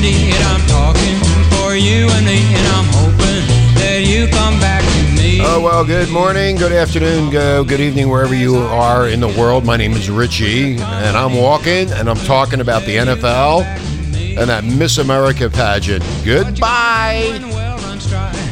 I'm talking for you and me, and I'm hoping that you come back to me. Oh, well, good morning, good afternoon, go, good evening, wherever you are in the world. My name is Richie, and I'm walking and I'm talking about the NFL and that Miss America pageant. Goodbye.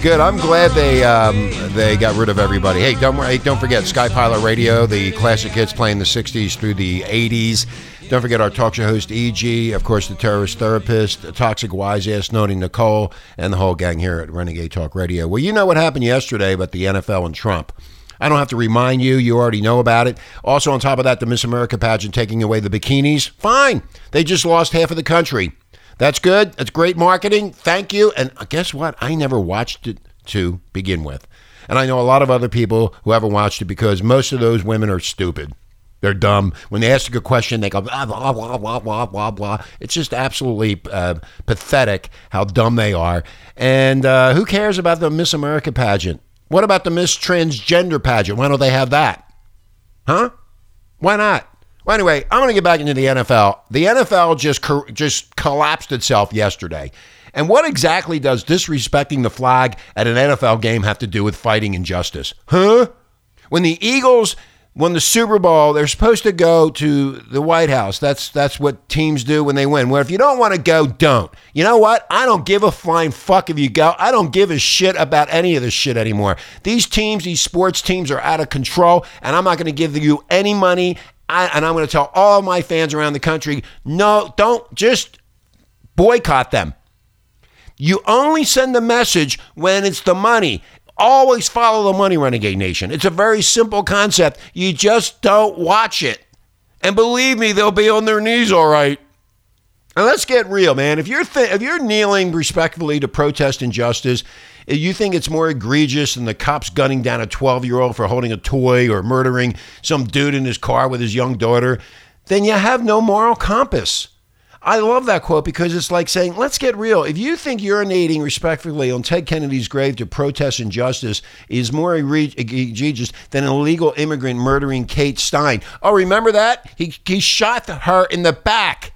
Good. I'm glad they um, they got rid of everybody. Hey, don't hey, don't forget Sky Pilot Radio, the classic hits playing the '60s through the '80s. Don't forget our talk show host EG, of course, the terrorist therapist, the toxic wise ass Noni Nicole, and the whole gang here at Renegade Talk Radio. Well, you know what happened yesterday about the NFL and Trump. I don't have to remind you, you already know about it. Also, on top of that, the Miss America pageant taking away the bikinis. Fine. They just lost half of the country. That's good. That's great marketing. Thank you. And guess what? I never watched it to begin with. And I know a lot of other people who haven't watched it because most of those women are stupid. They're dumb. When they ask a good question, they go blah blah blah blah blah blah blah. It's just absolutely uh, pathetic how dumb they are. And uh, who cares about the Miss America pageant? What about the Miss Transgender pageant? Why don't they have that? Huh? Why not? Well, anyway, I'm going to get back into the NFL. The NFL just co- just collapsed itself yesterday. And what exactly does disrespecting the flag at an NFL game have to do with fighting injustice? Huh? When the Eagles won the Super Bowl, they're supposed to go to the White House. That's that's what teams do when they win. Well, if you don't want to go, don't. You know what? I don't give a flying fuck if you go. I don't give a shit about any of this shit anymore. These teams, these sports teams are out of control, and I'm not going to give you any money. I, and I'm going to tell all my fans around the country, no, don't just boycott them. You only send the message when it's the money. Always follow the money, Renegade Nation. It's a very simple concept. You just don't watch it. And believe me, they'll be on their knees all right. And let's get real, man. If you're th- if you're kneeling respectfully to protest injustice, eh, you think it's more egregious than the cops gunning down a 12-year-old for holding a toy or murdering some dude in his car with his young daughter, then you have no moral compass. I love that quote because it's like saying, let's get real. If you think urinating respectfully on Ted Kennedy's grave to protest injustice is more egregious than an illegal immigrant murdering Kate Stein. Oh, remember that? He, he shot her in the back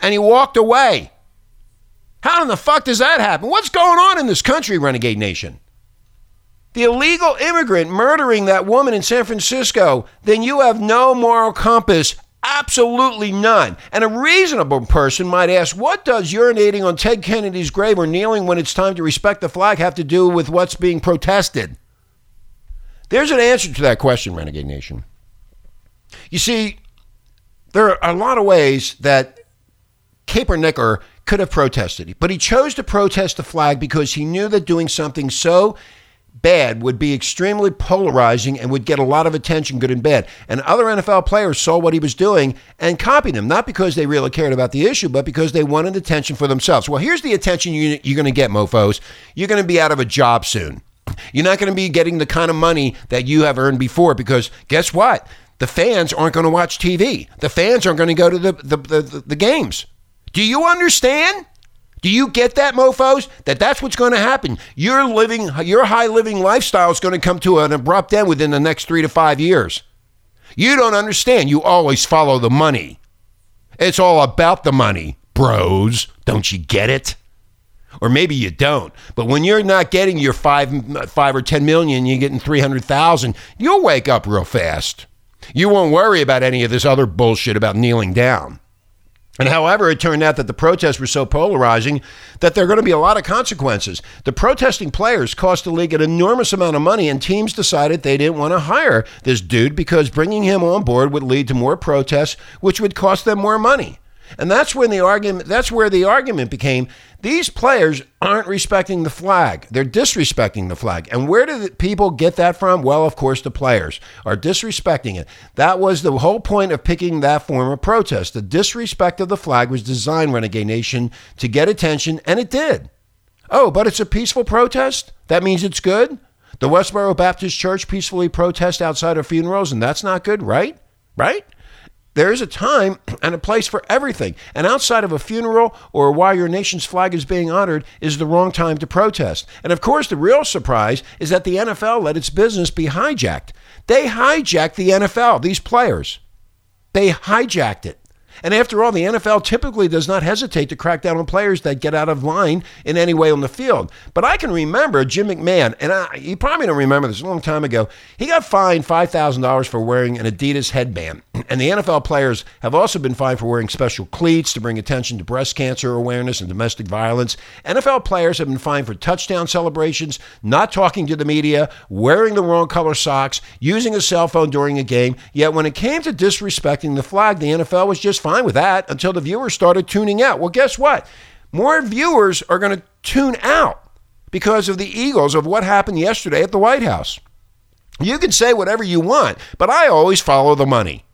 and he walked away. How in the fuck does that happen? What's going on in this country, Renegade Nation? The illegal immigrant murdering that woman in San Francisco, then you have no moral compass Absolutely none. And a reasonable person might ask, what does urinating on Ted Kennedy's grave or kneeling when it's time to respect the flag have to do with what's being protested? There's an answer to that question, Renegade Nation. You see, there are a lot of ways that Kaepernick could have protested, but he chose to protest the flag because he knew that doing something so bad would be extremely polarizing and would get a lot of attention, good and bad. And other NFL players saw what he was doing and copied him, not because they really cared about the issue, but because they wanted attention for themselves. Well, here's the attention you, you're going to get, mofos. You're going to be out of a job soon. You're not going to be getting the kind of money that you have earned before because guess what? The fans aren't going to watch TV. The fans aren't going to go to the, the, the, the games. Do you understand? Do you get that, mofos? That that's what's going to happen. Your living, your high living lifestyle is going to come to an abrupt end within the next three to five years. You don't understand. You always follow the money. It's all about the money, bros. Don't you get it? Or maybe you don't. But when you're not getting your five, five or ten million, you're getting three hundred thousand. You'll wake up real fast. You won't worry about any of this other bullshit about kneeling down. And however, it turned out that the protests were so polarizing that there are going to be a lot of consequences. The protesting players cost the league an enormous amount of money, and teams decided they didn't want to hire this dude because bringing him on board would lead to more protests, which would cost them more money. And that's when the argument that's where the argument became these players aren't respecting the flag. They're disrespecting the flag. And where do people get that from? Well, of course, the players are disrespecting it. That was the whole point of picking that form of protest. The disrespect of the flag was designed, Renegade Nation, to get attention, and it did. Oh, but it's a peaceful protest? That means it's good? The Westboro Baptist Church peacefully protest outside of funerals, and that's not good, right? Right? There is a time and a place for everything. And outside of a funeral or while your nation's flag is being honored is the wrong time to protest. And of course, the real surprise is that the NFL let its business be hijacked. They hijacked the NFL, these players. They hijacked it. And after all, the NFL typically does not hesitate to crack down on players that get out of line in any way on the field. But I can remember Jim McMahon, and I, you probably don't remember this a long time ago. He got fined $5,000 for wearing an Adidas headband. And the NFL players have also been fined for wearing special cleats to bring attention to breast cancer awareness and domestic violence. NFL players have been fined for touchdown celebrations, not talking to the media, wearing the wrong color socks, using a cell phone during a game. Yet when it came to disrespecting the flag, the NFL was just fine with that until the viewers started tuning out. Well, guess what? More viewers are going to tune out because of the Eagles of what happened yesterday at the White House. You can say whatever you want, but I always follow the money.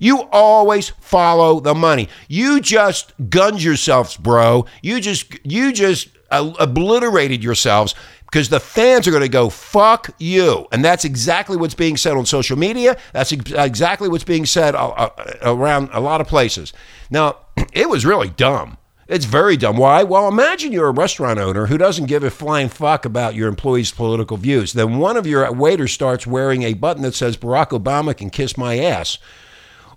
You always follow the money. You just gunned yourselves, bro. You just you just obliterated yourselves because the fans are going to go fuck you, and that's exactly what's being said on social media. That's ex- exactly what's being said uh, uh, around a lot of places. Now, it was really dumb. It's very dumb. Why? Well, imagine you're a restaurant owner who doesn't give a flying fuck about your employees' political views. Then one of your waiters starts wearing a button that says Barack Obama can kiss my ass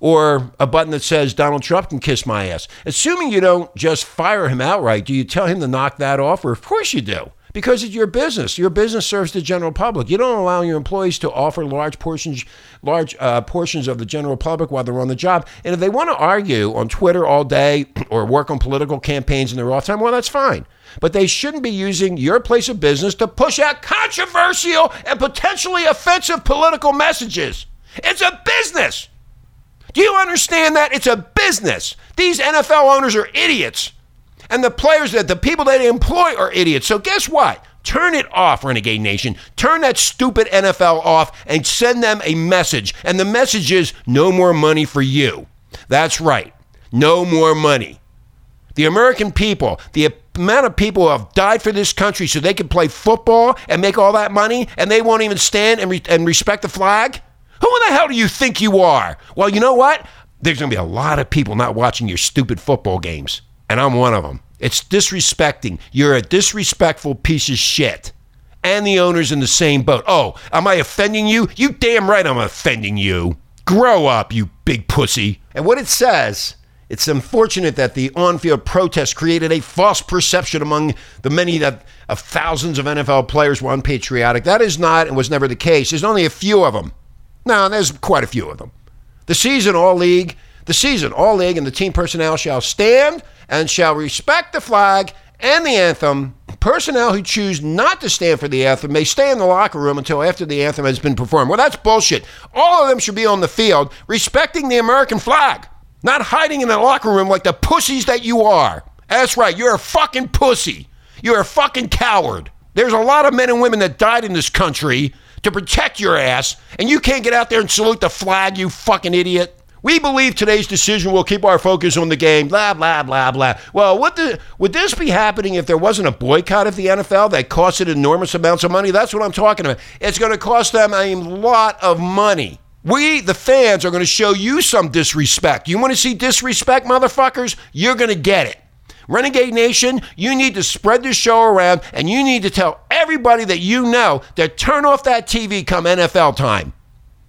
or a button that says Donald Trump can kiss my ass. Assuming you don't just fire him outright, do you tell him to knock that off? Or of course you do. Because it's your business. Your business serves the general public. You don't allow your employees to offer large portions, large uh, portions of the general public while they're on the job. And if they want to argue on Twitter all day or work on political campaigns in their off time, well, that's fine. But they shouldn't be using your place of business to push out controversial and potentially offensive political messages. It's a business. Do you understand that? It's a business. These NFL owners are idiots. And the players that the people that they employ are idiots. So guess what? Turn it off, Renegade Nation. Turn that stupid NFL off and send them a message. And the message is no more money for you. That's right. No more money. The American people, the amount of people who have died for this country so they can play football and make all that money, and they won't even stand and, re- and respect the flag? Who in the hell do you think you are? Well, you know what? There's going to be a lot of people not watching your stupid football games, and I'm one of them. It's disrespecting. You're a disrespectful piece of shit. And the owner's in the same boat. Oh, am I offending you? You damn right I'm offending you. Grow up, you big pussy. And what it says, it's unfortunate that the on-field protest created a false perception among the many that of thousands of NFL players were unpatriotic. That is not and was never the case. There's only a few of them. No, there's quite a few of them. The season, all league, the season, all league, and the team personnel shall stand and shall respect the flag and the anthem. Personnel who choose not to stand for the anthem may stay in the locker room until after the anthem has been performed. Well, that's bullshit. All of them should be on the field respecting the American flag, not hiding in the locker room like the pussies that you are. That's right, you're a fucking pussy. You're a fucking coward. There's a lot of men and women that died in this country to protect your ass, and you can't get out there and salute the flag, you fucking idiot. We believe today's decision will keep our focus on the game. Blah blah blah blah. Well, what the, would this be happening if there wasn't a boycott of the NFL that costed enormous amounts of money? That's what I'm talking about. It's going to cost them a lot of money. We, the fans, are going to show you some disrespect. You want to see disrespect, motherfuckers? You're going to get it. Renegade Nation, you need to spread this show around and you need to tell everybody that you know to turn off that TV come NFL time.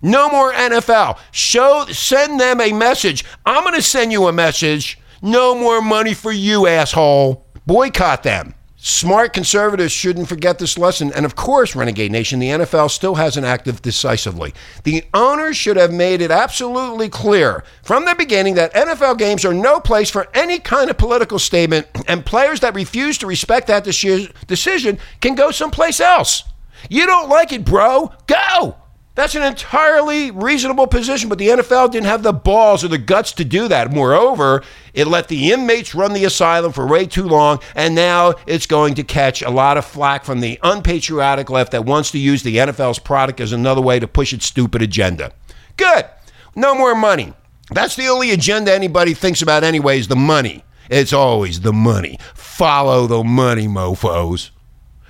No more NFL. Show send them a message. I'm going to send you a message. No more money for you, asshole. Boycott them. Smart conservatives shouldn't forget this lesson. And of course, Renegade Nation, the NFL still hasn't acted decisively. The owners should have made it absolutely clear from the beginning that NFL games are no place for any kind of political statement, and players that refuse to respect that decision can go someplace else. You don't like it, bro? Go! That's an entirely reasonable position, but the NFL didn't have the balls or the guts to do that. Moreover, it let the inmates run the asylum for way too long, and now it's going to catch a lot of flack from the unpatriotic left that wants to use the NFL's product as another way to push its stupid agenda. Good. No more money. That's the only agenda anybody thinks about, anyways the money. It's always the money. Follow the money, mofos.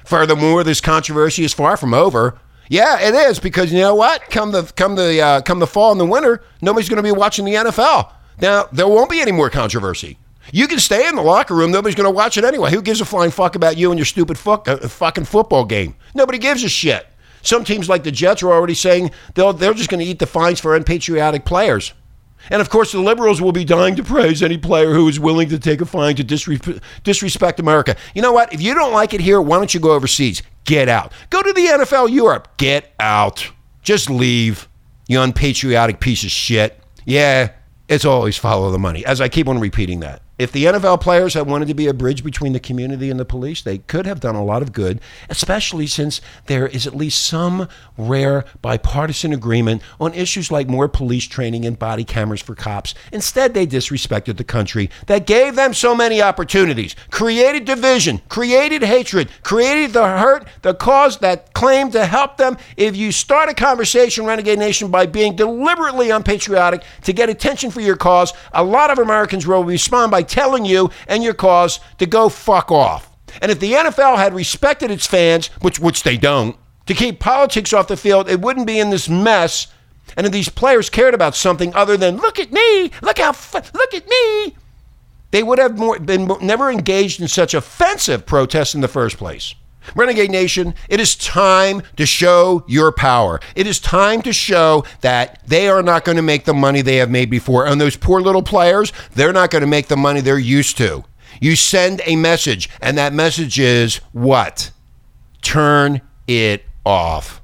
Furthermore, this controversy is far from over. Yeah, it is because you know what? Come the come the uh, come the fall and the winter, nobody's going to be watching the NFL. Now there won't be any more controversy. You can stay in the locker room. Nobody's going to watch it anyway. Who gives a flying fuck about you and your stupid fuck, uh, fucking football game? Nobody gives a shit. Some teams like the Jets are already saying they'll, they're just going to eat the fines for unpatriotic players. And of course, the liberals will be dying to praise any player who is willing to take a fine to disre- disrespect America. You know what? If you don't like it here, why don't you go overseas? Get out. Go to the NFL Europe. Get out. Just leave. You unpatriotic piece of shit. Yeah, it's always follow the money. As I keep on repeating that. If the NFL players had wanted to be a bridge between the community and the police, they could have done a lot of good, especially since there is at least some rare bipartisan agreement on issues like more police training and body cameras for cops. Instead, they disrespected the country that gave them so many opportunities, created division, created hatred, created the hurt, the cause that claimed to help them. If you start a conversation, Renegade Nation, by being deliberately unpatriotic to get attention for your cause, a lot of Americans will respond by telling you and your cause to go fuck off. And if the NFL had respected its fans, which which they don't, to keep politics off the field, it wouldn't be in this mess. And if these players cared about something other than look at me, look how look at me, they would have more, been never engaged in such offensive protests in the first place. Renegade Nation, it is time to show your power. It is time to show that they are not going to make the money they have made before. And those poor little players, they're not going to make the money they're used to. You send a message, and that message is what? Turn it off.